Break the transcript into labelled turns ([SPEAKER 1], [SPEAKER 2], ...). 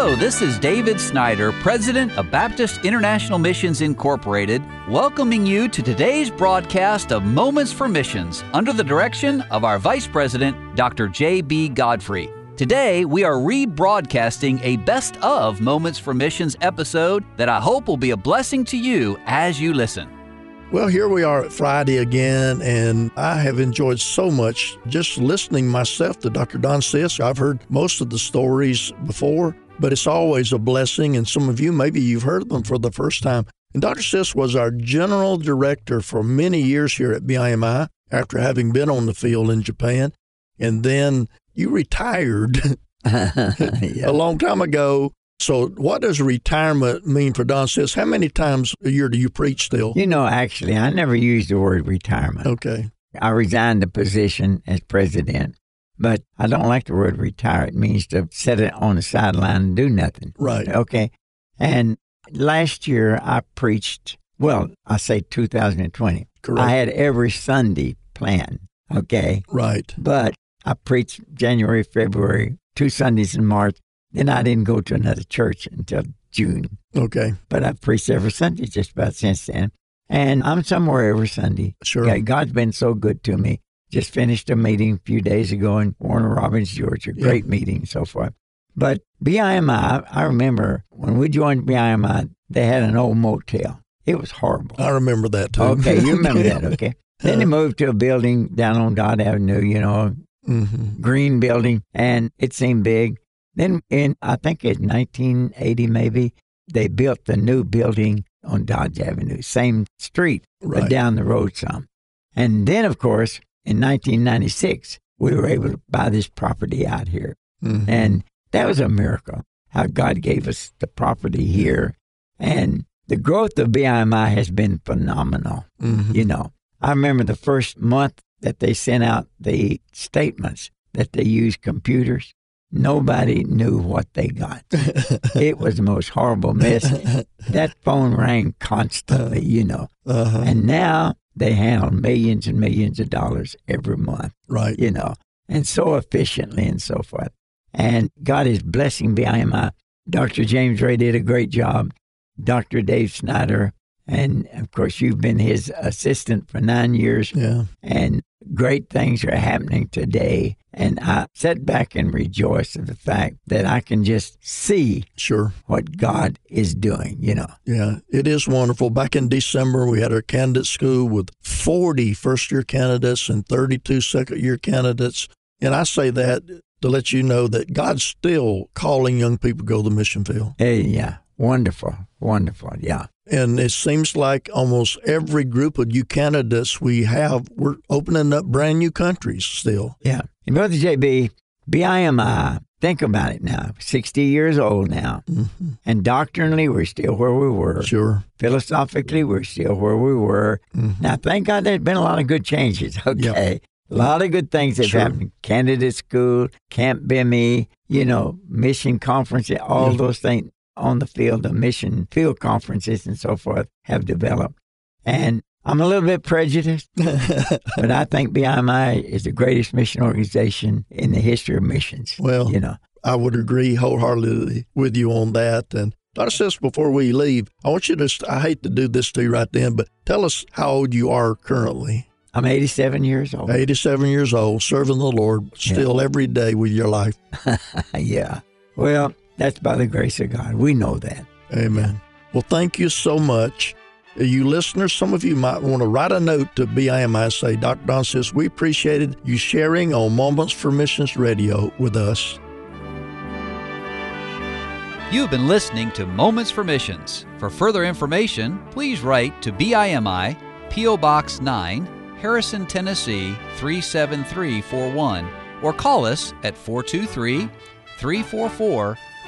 [SPEAKER 1] Hello, this is David Snyder, President of Baptist International Missions Incorporated, welcoming you to today's broadcast of Moments for Missions under the direction of our Vice President, Dr. J.B. Godfrey. Today, we are rebroadcasting a best of Moments for Missions episode that I hope will be a blessing to you as you listen.
[SPEAKER 2] Well, here we are at Friday again, and I have enjoyed so much just listening myself to Dr. Don Sisk. I've heard most of the stories before, but it's always a blessing, and some of you, maybe you've heard them for the first time. And Dr. Sisk was our general director for many years here at BIMI after having been on the field in Japan. And then you retired
[SPEAKER 3] yeah.
[SPEAKER 2] a long time ago so, what does retirement mean for Don Sisk? How many times a year do you preach still?
[SPEAKER 3] You know, actually, I never used the word retirement.
[SPEAKER 2] Okay.
[SPEAKER 3] I resigned the position as president, but I don't like the word retire. It means to sit it on the sideline and do nothing.
[SPEAKER 2] Right.
[SPEAKER 3] Okay. And last year I preached, well, I say 2020.
[SPEAKER 2] Correct.
[SPEAKER 3] I had every Sunday planned. Okay.
[SPEAKER 2] Right.
[SPEAKER 3] But I preached January, February, two Sundays in March, then I didn't go to another church until June.
[SPEAKER 2] Okay.
[SPEAKER 3] But I've preached every Sunday just about since then. And I'm somewhere every Sunday.
[SPEAKER 2] Sure.
[SPEAKER 3] God's been so good to me. Just finished a meeting a few days ago in Warner Robins, Georgia. Great yeah. meeting so far. But BIMI, I remember when we joined BIMI, they had an old motel. It was horrible.
[SPEAKER 2] I remember that too.
[SPEAKER 3] Okay, you remember that, okay. Then they moved to a building down on Dodd Avenue, you know,
[SPEAKER 2] mm-hmm.
[SPEAKER 3] green building, and it seemed big. Then in, I think in 1980 maybe, they built the new building on Dodge Avenue, same street,
[SPEAKER 2] right.
[SPEAKER 3] but down the road some. And then, of course, in 1996, we were able to buy this property out here.
[SPEAKER 2] Mm-hmm.
[SPEAKER 3] And that was a miracle, how God gave us the property here. And the growth of BIMI has been phenomenal.
[SPEAKER 2] Mm-hmm.
[SPEAKER 3] You know, I remember the first month that they sent out the statements that they used computers. Nobody knew what they got. it was the most horrible mess. that phone rang constantly, you know.
[SPEAKER 2] Uh-huh.
[SPEAKER 3] And now they handle millions and millions of dollars every month.
[SPEAKER 2] Right.
[SPEAKER 3] You know, and so efficiently and so forth. And God is blessing BIMI. Dr. James Ray did a great job. Dr. Dave Snyder, and of course, you've been his assistant for nine years.
[SPEAKER 2] Yeah.
[SPEAKER 3] And great things are happening today. And I sit back and rejoice at the fact that I can just see
[SPEAKER 2] sure
[SPEAKER 3] what God is doing, you know.
[SPEAKER 2] Yeah, it is wonderful. Back in December, we had our candidate school with 40 first year candidates and 32 second year candidates. And I say that to let you know that God's still calling young people to go to the mission field.
[SPEAKER 3] Hey, yeah. Wonderful. Wonderful. Yeah.
[SPEAKER 2] And it seems like almost every group of new candidates we have, we're opening up brand new countries still.
[SPEAKER 3] Yeah. And Brother JB, BIMI, think about it now, 60 years old now.
[SPEAKER 2] Mm-hmm.
[SPEAKER 3] And doctrinally, we're still where we were.
[SPEAKER 2] Sure.
[SPEAKER 3] Philosophically, we're still where we were.
[SPEAKER 2] Mm-hmm.
[SPEAKER 3] Now, thank God there's been a lot of good changes. Okay.
[SPEAKER 2] Yep.
[SPEAKER 3] A lot of good things have
[SPEAKER 2] Sure.
[SPEAKER 3] happened. Candidate school, Camp BIMI, you know, mission conference, all
[SPEAKER 2] Yeah.
[SPEAKER 3] those things on the field, the mission field conferences and so forth have developed. And I'm a little bit prejudiced, but I think BIMI is the greatest mission organization in the history of missions.
[SPEAKER 2] Well,
[SPEAKER 3] you know,
[SPEAKER 2] I would agree wholeheartedly with you on that. And Dr. Sisk, before we leave, I want you to, st- I hate to do this to you right then, but tell us how old you are currently.
[SPEAKER 3] I'm 87 years old.
[SPEAKER 2] 87 years old, serving the Lord still every day with your life.
[SPEAKER 3] yeah. Well, that's by the grace of God. We know that.
[SPEAKER 2] Amen. Well, thank you so much. Uh, you listeners, some of you might want to write a note to BIMI say, Dr. Don Sisk, we appreciated you sharing on Moments for Missions Radio with us.
[SPEAKER 1] You've been listening to Moments for Missions. For further information, please write to BIMI, P.O. Box 9, Harrison, Tennessee 37341, or call us at 423 344